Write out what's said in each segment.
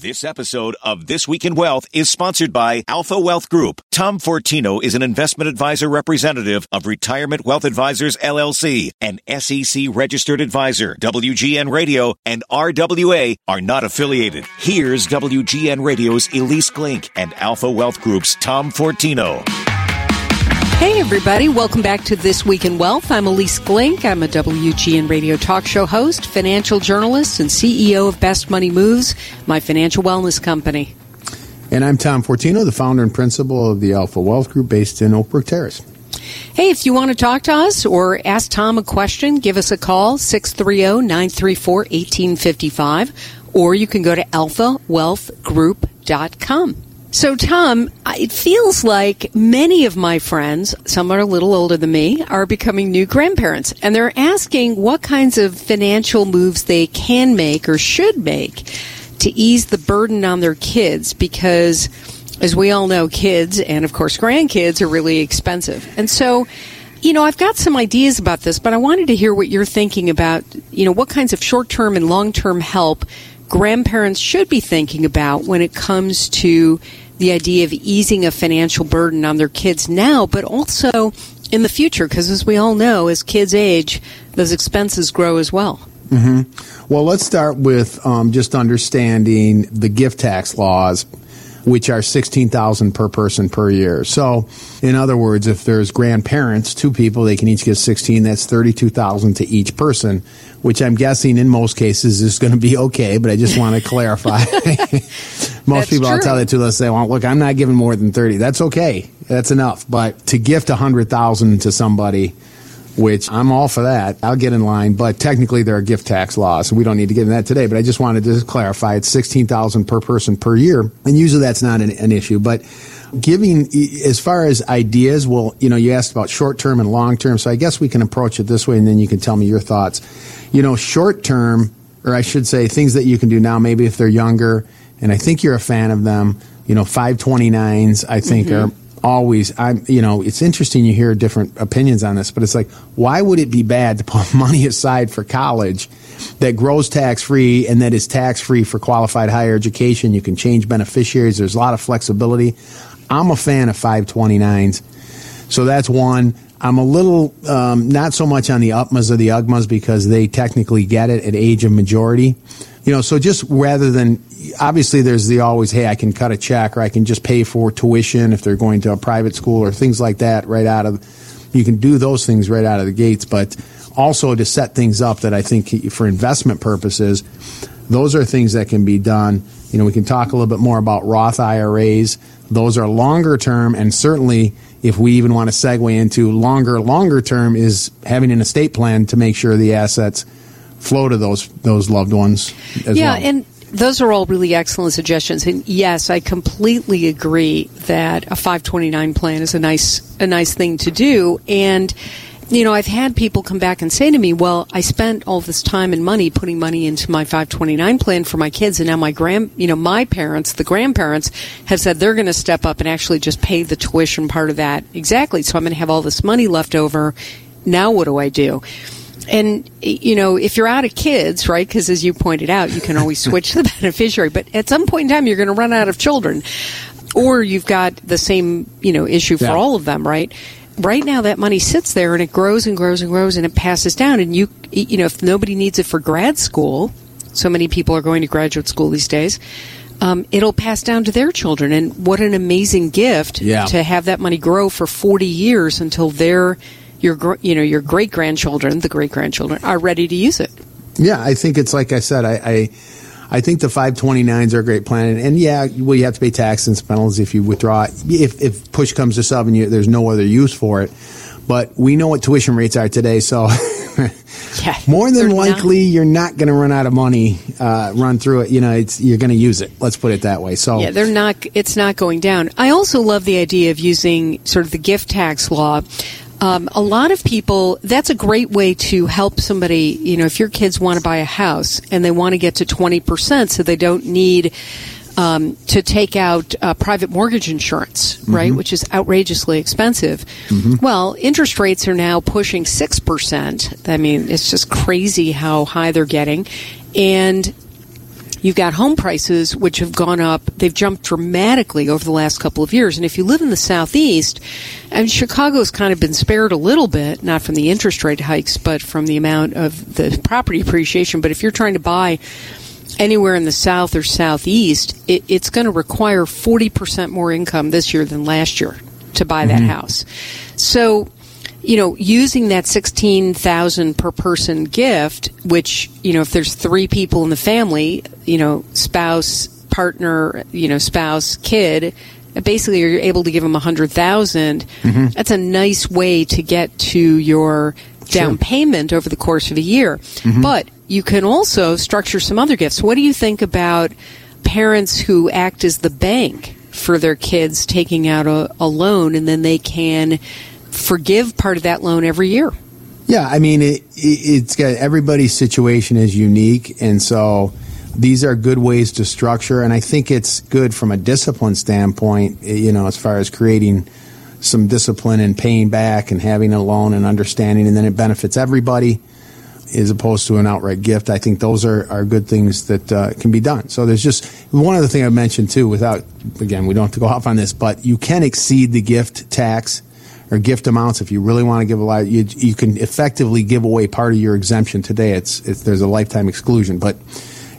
This episode of This Week in Wealth is sponsored by Alpha Wealth Group. Tom Fortino is an investment advisor representative of Retirement Wealth Advisors LLC, an SEC registered advisor. WGN Radio and RWA are not affiliated. Here's WGN Radio's Ilyce Glink and Alpha Wealth Group's Tom Fortino. Hey, everybody. Welcome back to This Week in Wealth. I'm Ilyce Glink. I'm a WGN radio talk show host, financial journalist, and CEO of Best Money Moves, my financial wellness company. And I'm Tom Fortino, the founder and principal of the Alpha Wealth Group based in Oakbrook Terrace. Hey, if you want to talk to us or ask Tom a question, give us a call, 630-934-1855, or you can go to alphawealthgroup.com. So, Tom, it feels like many of my friends, some are a little older than me, are becoming new grandparents. And they're asking what kinds of financial moves they can make or should make to ease the burden on their kids because, as we all know, kids and, of course, grandkids are really expensive. And so, you know, I've got some ideas about this, but I wanted to hear what you're thinking about, you know, what kinds of short term and long term help grandparents should be thinking about when it comes to the idea of easing a financial burden on their kids now, but also in the future, because as we all know, as kids age, those expenses grow as well. Mm-hmm. Well, let's start with um, just understanding the gift tax laws which are 16,000 per person per year. So, in other words, if there's grandparents, two people, they can each get 16, that's 32,000 to each person, which I'm guessing in most cases is going to be okay, but I just want to clarify. most That's people I'll tell that to, they'll say, well, look, I'm not giving more than 30. That's okay. That's enough. But to gift 100,000 to somebody, which I'm all for that. I'll get in line, but technically there are gift tax laws, we don't need to get into that today. But I just wanted to clarify: it's sixteen thousand per person per year, and usually that's not an, an issue. But giving, as far as ideas, well, you know, you asked about short term and long term, so I guess we can approach it this way, and then you can tell me your thoughts. You know, short term, or I should say, things that you can do now, maybe if they're younger, and I think you're a fan of them. You know, five twenty nines, I think are mm-hmm. Always i'm you know it's interesting you hear different opinions on this but it's like why would it be bad to put money aside for college that grows tax free and that is tax free for qualified higher education? You can change beneficiaries. There's a lot of flexibility. I'm a fan of 529s so that's one i'm a little um, not so much on the UTMAs or the UGMAs because they technically get it at age of majority. You know so just rather than obviously there's the always hey i can cut a check or i can just pay for tuition if they're going to a private school or things like that right out of you can do those things right out of the gates. But also to set things up that i think for investment purposes those are things that can be done. You know we can talk a little bit more about roth iras those are longer term and certainly if we even want to segue into longer longer term is having an estate plan to make sure the assets flow to those those loved ones as yeah, well. and those are all really excellent suggestions. And yes, I completely agree that a 529 plan is a nice a nice thing to do. And you know, I've had people come back and say to me, "Well, I spent all this time and money putting money into my 529 plan for my kids, and now my grand, you know, my parents, the grandparents, have said they're going to step up and actually just pay the tuition part of that exactly. So I'm going to have all this money left over. Now, what do I do?" And you know, if you're out of kids, right? Because as you pointed out, you can always switch the beneficiary. But at some point in time, you're going to run out of children, or you've got the same you know issue for Yeah. all of them, right? Right now, that money sits there and it grows and grows and grows and it passes down. And you, you know, if nobody needs it for grad school, so many people are going to graduate school these days. Um, it'll pass down to their children, and what an amazing gift Yeah. to have that money grow for 40 years until they're your you know your great grandchildren, the great grandchildren, are ready to use it. Yeah, I think it's like I said. I I, I think the 529s are a great plan, and, yeah, well, you have to pay tax and penalties if you withdraw. If if push comes to shove and you, there's no other use for it, but we know what tuition rates are today, so. Yeah, More than not- likely, you're not going to run out of money. Uh, run through it, you know. It's you're going to use it. Let's put it that way. So Yeah, they're not. It's not going down. I also love the idea of using sort of the gift tax law. Um, a lot of people. That's a great way to help somebody. You know, if your kids want to buy a house and they want to get to twenty percent, so they don't need. Um, to take out uh, private mortgage insurance, right, which is outrageously expensive. Well, interest rates are now pushing 6%. I mean, it's just crazy how high they're getting. And You've got home prices which have gone up. They've jumped dramatically over the last couple of years. And if you live in the southeast, and Chicago's kind of been spared a little bit, not from the interest rate hikes, but from the amount of the property appreciation. But if you're trying to buy anywhere in the south or southeast, it, it's going to require 40% more income this year than last year to buy that Mm-hmm. house. So, you know, using that 16,000 per person gift, which, you know, if there's 3 people in the family, you know, spouse, partner, you know, spouse, kid, basically you're able to give them 100,000. Mm-hmm. That's a nice way to get to your down Sure. payment over the course of a year. Mm-hmm. But you can also structure some other gifts. What do you think about parents who act as the bank for their kids taking out a, a loan and then they can forgive part of that loan every year? Yeah, I mean, it, it's got everybody's situation is unique, and so these are good ways to structure. And I think it's good from a discipline standpoint. eh, You know, as far as creating some discipline and paying back and having a loan and understanding, and then it benefits everybody as opposed to an outright gift. I think those are, are good things that uh, can be done. So there's just one other thing I mentioned too. Without again, we don't have to go off on this, but you can exceed the gift tax or gift amounts if you really want to give a lot. You, you can effectively give away part of your exemption today. It's, it's there's a lifetime exclusion, but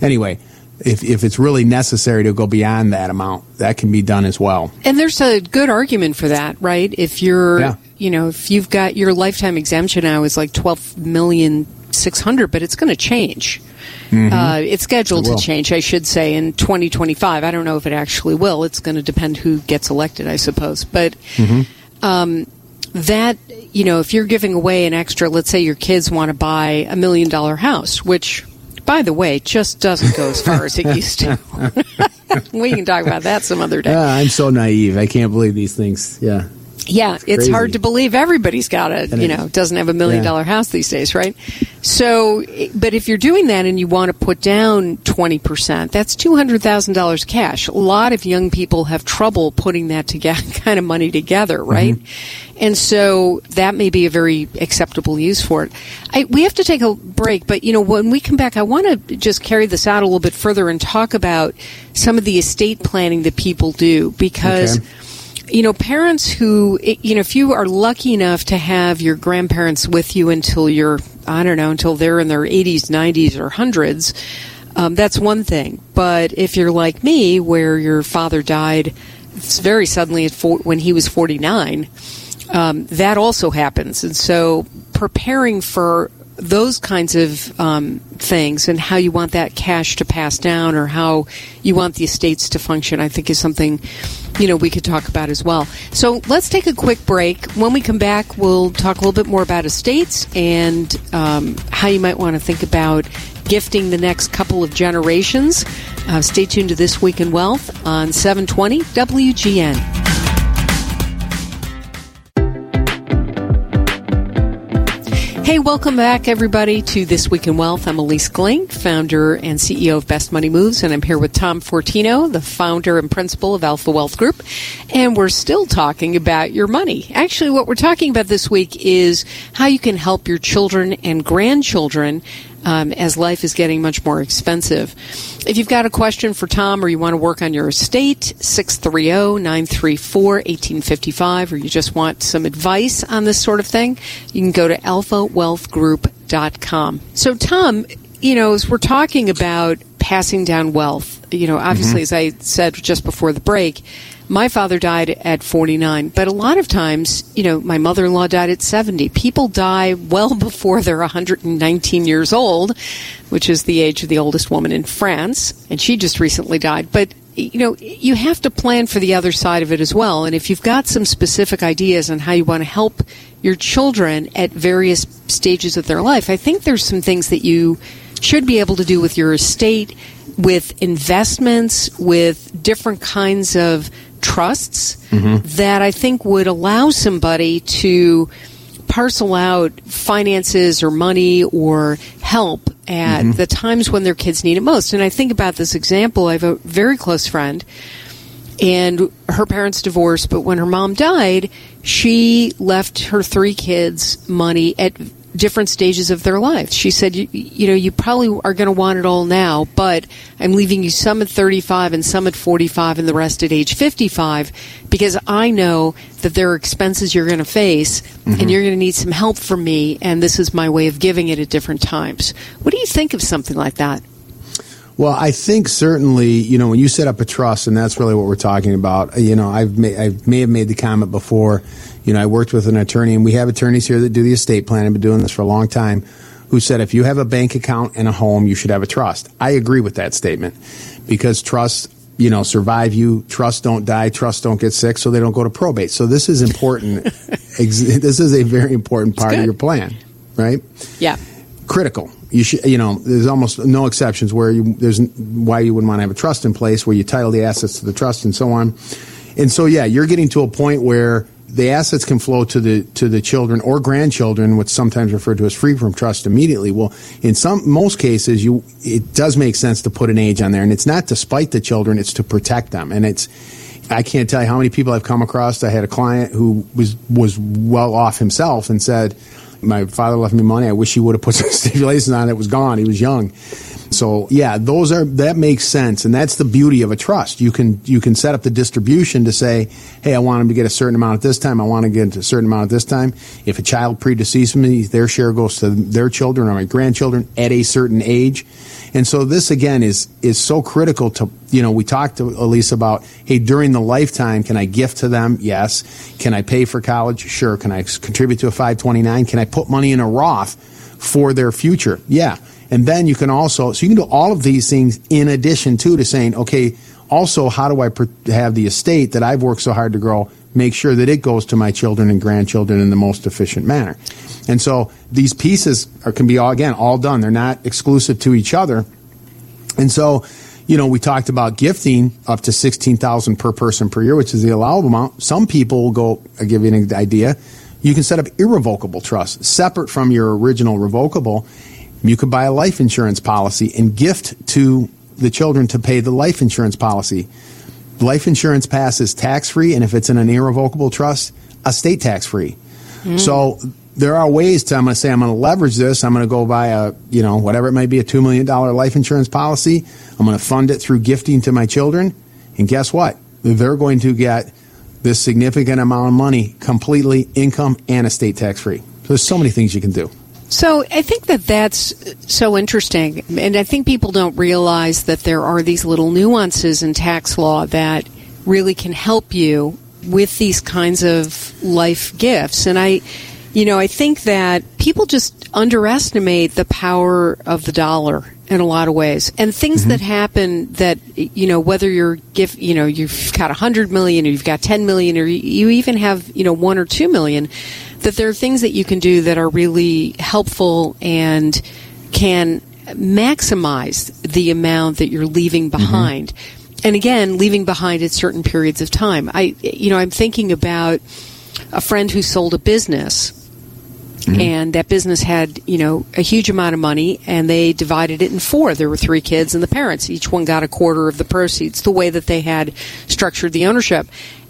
anyway. If, if it's really necessary to go beyond that amount, that can be done as well. And there's a good argument for that, right? If you're, Yeah. you know, if you've got your lifetime exemption now is like 12 million 600, but it's going to change. Uh, it's scheduled Mm-hmm. It to change, I should say, in 2025. I don't know if it actually will. It's going to depend who gets elected, I suppose. But Mm-hmm. um, that, you know, if you're giving away an extra, let's say your kids want to buy a million dollar house, which, by the way, just doesn't go as far as it used to. we can talk about that some other day. I'm so naive. I can't believe these things. Yeah. Yeah, it's crazy. hard to believe everybody's got a, And you know, doesn't have a million Yeah. dollar house these days, right? So, but if you're doing that and you want to put down 20%, that's $200,000 cash. A lot of young people have trouble putting that together, kind of money together, mm-hmm. right? And so that may be a very acceptable use for it. I, we have to take a break, but you know, when we come back, I want to just carry this out a little bit further and talk about some of the estate planning that people do because Okay. You know, parents who, you know, if you are lucky enough to have your grandparents with you until you're, I don't know, until they're in their 80s, 90s, or hundreds, um, that's one thing. But if you're like me, where your father died very suddenly at four, when he was 49, um, that also happens. And so preparing for those kinds of um, things and how you want that cash to pass down or how you want the estates to function, I think is something you know we could talk about as well. So let's take a quick break. When we come back, we'll talk a little bit more about estates and um, how you might want to think about gifting the next couple of generations. Uh, stay tuned to This Week in Wealth on 720 WGN. Hey, welcome back, everybody, to This Week in Wealth. I'm Ilyce Glink, founder and CEO of Best Money Moves, and I'm here with Tom Fortino, the founder and principal of Alpha Wealth Group. And we're still talking about your money. Actually, what we're talking about this week is how you can help your children and grandchildren um, as life is getting much more expensive. If you've got a question for Tom or you want to work on your estate, 630-934-1855, or you just want some advice on this sort of thing, you can go to alphawealthgroup.com. So Tom, you know, as we're talking about passing down wealth, you know, obviously, as I said just before the break, my father died at 49, but a lot of times, you know, my mother in law died at 70. People die well before they're 119 years old, which is the age of the oldest woman in France, and she just recently died. But you know, you have to plan for the other side of it as well. And if you've got some specific ideas on how you want to help your children at various stages of their life, I think there's some things that you should be able to do with your estate, with investments, with different kinds of trusts mm-hmm. that I think would allow somebody to parcel out finances or money or help at mm-hmm. the times when their kids need it most. And I think about this example. I have a very close friend and her parents divorced, but when her mom died, she left her three kids money at different stages of their life. She said, you, you know, you probably are going to want it all now, but I'm leaving you some at 35 and some at 45 and the rest at age 55 because I know that there are expenses you're going to face mm-hmm. and you're going to need some help from me and this is my way of giving it at different times. What do you think of something like that? Well, I think certainly, you know, when you set up a trust, and that's really what we're talking about. You know, I've may, I may have made the comment before. You know, I worked with an attorney, and we have attorneys here that do the estate plan. I've been doing this for a long time. Who said if you have a bank account and a home, you should have a trust? I agree with that statement because trusts, you know, survive you. Trusts don't die. Trusts don't get sick, so they don't go to probate. So this is important. this is a very important part of your plan, right? Yeah. Critical you should, you know, there's almost no exceptions where you, there's why you wouldn't want to have a trust in place where you title the assets to the trust and so on. And so, yeah, you're getting to a point where the assets can flow to the to the children or grandchildren, what's sometimes referred to as free from trust immediately. Well, in some most cases, you it does make sense to put an age on there, and it's not to spite the children; it's to protect them. And it's I can't tell you how many people I've come across. I had a client who was was well off himself and said my father left me money. I wish he would have put some stipulations on it. It was gone. He was young. So yeah, those are that makes sense, and that's the beauty of a trust. You can you can set up the distribution to say, hey, I want him to get a certain amount at this time. I want to get a certain amount at this time. If a child predeceases me, their share goes to their children or my grandchildren at a certain age. And so this again is is so critical to you know we talked to Ilyce about hey during the lifetime can I gift to them yes can I pay for college sure can I contribute to a 529 can I put money in a Roth for their future yeah and then you can also so you can do all of these things in addition to to saying okay also how do I have the estate that I've worked so hard to grow make sure that it goes to my children and grandchildren in the most efficient manner. And so these pieces are, can be all, again all done. They're not exclusive to each other. And so, you know, we talked about gifting up to sixteen thousand per person per year, which is the allowable amount. Some people will go. I'll give you an idea. You can set up irrevocable trusts separate from your original revocable. You could buy a life insurance policy and gift to the children to pay the life insurance policy life insurance passes tax free, and if it's in an irrevocable trust, estate tax free. Mm. So there are ways to. I'm going to say I'm going to leverage this. I'm going to go buy a you know whatever it might be a two million dollar life insurance policy. I'm going to fund it through gifting to my children, and guess what? They're going to get this significant amount of money completely income and estate tax free. So there's so many things you can do. So I think that that's so interesting, and I think people don't realize that there are these little nuances in tax law that really can help you with these kinds of life gifts. And I, you know, I think that people just underestimate the power of the dollar in a lot of ways. And things mm-hmm. that happen that, you know, whether you're give, you know, you've got a hundred million or you've got 10 million or you even have, you know, one or two million, that there are things that you can do that are really helpful and can maximize the amount that you're leaving mm-hmm. behind. Mm-hmm. And again, leaving behind at certain periods of time. I, you know, I'm thinking about a friend who sold a business Mm-hmm. and that business had you know a huge amount of money and they divided it in four there were three kids and the parents each one got a quarter of the proceeds the way that they had structured the ownership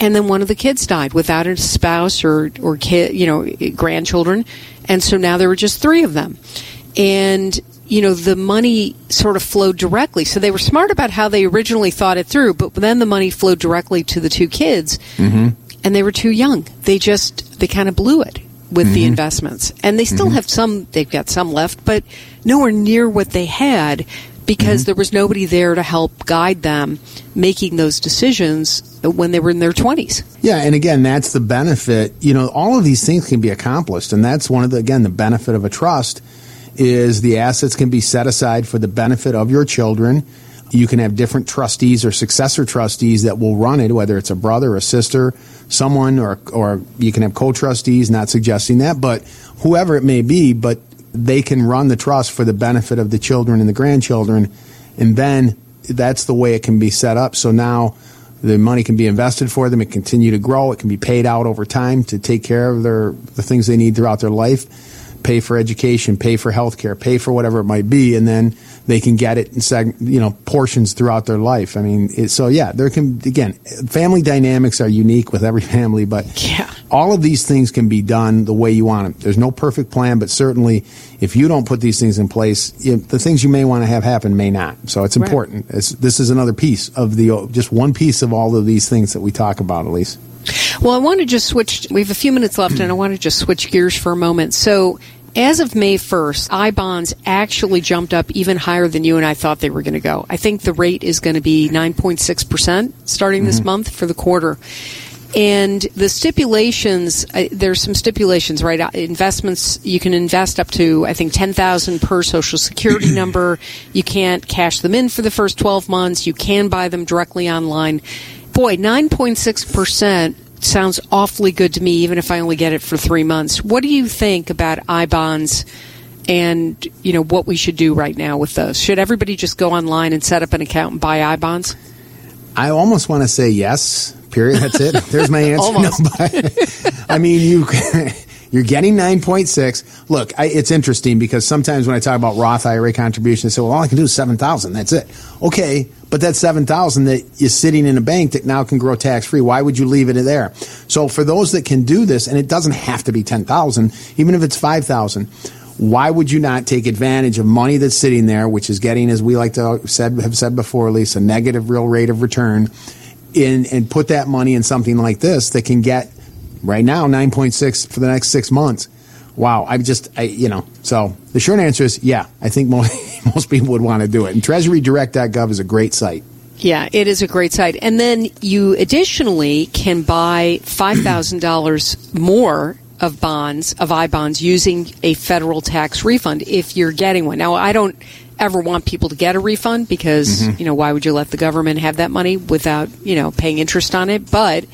and then one of the kids died without a spouse or or kid, you know, grandchildren, and so now there were just three of them, and you know the money sort of flowed directly. So they were smart about how they originally thought it through, but then the money flowed directly to the two kids, mm-hmm. and they were too young. They just they kind of blew it with mm-hmm. the investments, and they still mm-hmm. have some. They've got some left, but nowhere near what they had because mm-hmm. there was nobody there to help guide them making those decisions when they were in their 20s. Yeah, and again, that's the benefit. You know, all of these things can be accomplished, and that's one of the, again, the benefit of a trust is the assets can be set aside for the benefit of your children. You can have different trustees or successor trustees that will run it, whether it's a brother, a sister, someone, or, or you can have co trustees, not suggesting that, but whoever it may be. But they can run the trust for the benefit of the children and the grandchildren, and then that's the way it can be set up. So now the money can be invested for them. It continue to grow. It can be paid out over time to take care of their the things they need throughout their life. Pay for education, pay for health care, pay for whatever it might be, and then they can get it in seg- you know portions throughout their life. I mean, it, so yeah, there can again, family dynamics are unique with every family, but Yeah. all of these things can be done the way you want them. There's no perfect plan, but certainly if you don't put these things in place, you the things you may want to have happen may not. So it's Right. important. It's, this is another piece of the just one piece of all of these things that we talk about, Ilyce. Well, I want to just switch. We have a few minutes left, and I want to just switch gears for a moment. So, as of May 1st, I bonds actually jumped up even higher than you and I thought they were going to go. I think the rate is going to be 9.6% starting this month for the quarter. And the stipulations, uh, there's some stipulations, right? Uh, Investments, you can invest up to, I think, 10,000 per social security number. You can't cash them in for the first 12 months. You can buy them directly online. Boy, 9.6% sounds awfully good to me, even if I only get it for three months. What do you think about I bonds and, you know, what we should do right now with those? Should everybody just go online and set up an account and buy I bonds? I almost want to say yes. Period. That's it. There's my answer. No, but, I mean, you you're getting nine point six. Look, I, it's interesting because sometimes when I talk about Roth IRA contribution, they say, "Well, all I can do is seven thousand. That's it." Okay, but that seven thousand that is sitting in a bank that now can grow tax free. Why would you leave it there? So for those that can do this, and it doesn't have to be ten thousand, even if it's five thousand. Why would you not take advantage of money that's sitting there, which is getting, as we like to said, have said before, at least a negative real rate of return, in and put that money in something like this that can get right now 9.6 for the next six months. Wow, I just, I, you know, so the short answer is yeah, I think most, most people would want to do it. And treasurydirect.gov is a great site. Yeah, it is a great site. And then you additionally can buy $5,000 more of bonds, of I bonds, using a federal tax refund if you're getting one. Now, I don't ever want people to get a refund because, mm-hmm. you know, why would you let the government have that money without, you know, paying interest on it? But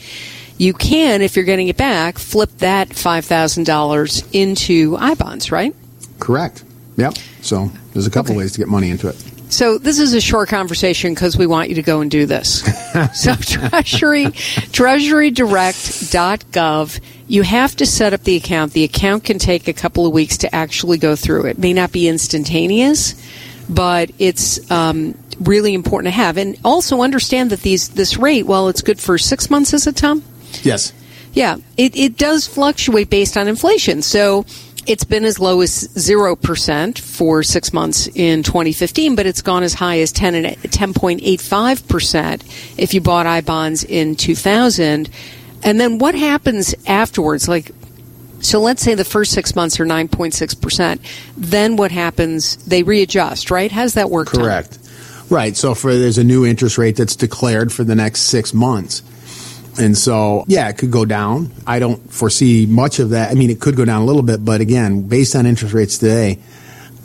you can, if you're getting it back, flip that $5,000 into I bonds, right? Correct. Yep. So there's a couple Okay. ways to get money into it. So this is a short conversation because we want you to go and do this. so Treasury, TreasuryDirect.gov. You have to set up the account. The account can take a couple of weeks to actually go through. It may not be instantaneous, but it's um, really important to have. And also understand that these this rate, while it's good for six months, is it, Tom? Yes. Yeah, it, it does fluctuate based on inflation. So it's been as low as 0% for six months in 2015, but it's gone as high as 10 and 10.85% if you bought I bonds in 2000. And then what happens afterwards? Like, so let's say the first six months are 9.6%. Then what happens? They readjust, right? How does that work? Correct. Right. So for there's a new interest rate that's declared for the next six months. And so, yeah, it could go down. I don't foresee much of that. I mean, it could go down a little bit, but again, based on interest rates today,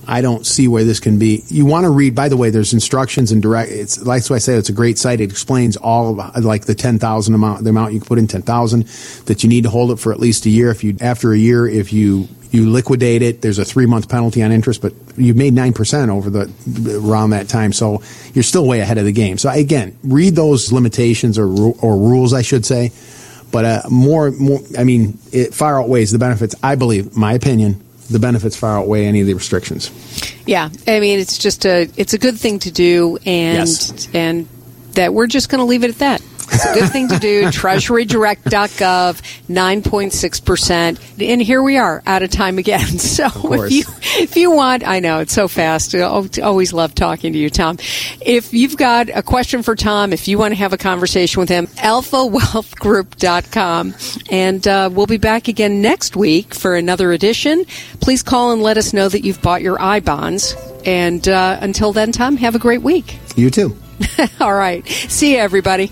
I don't see where this can be. You want to read, by the way, there's instructions and direct, it's, that's why I say it's a great site. It explains all of, like the 10,000 amount, the amount you can put in 10,000, that you need to hold it for at least a year. If you, after a year, if you, you liquidate it, there's a three month penalty on interest, but you've made 9% over the, around that time. So you're still way ahead of the game. So again, read those limitations or, or rules, I should say. But uh, more, more, I mean, it far outweighs the benefits. I believe, my opinion, the benefits far outweigh any of the restrictions. Yeah, I mean it's just a it's a good thing to do, and Yes. and that we're just going to leave it at that. It's a good thing to do. TreasuryDirect.gov, nine point six percent, and here we are out of time again. So if you if you want, I know it's so fast. I always love talking to you, Tom. If you've got a question for Tom, if you want to have a conversation with him, AlphaWealthGroup.com, and uh, we'll be back again next week for another edition. Please call and let us know that you've bought your I bonds. And uh, until then, Tom, have a great week. You too. All right. See you, everybody.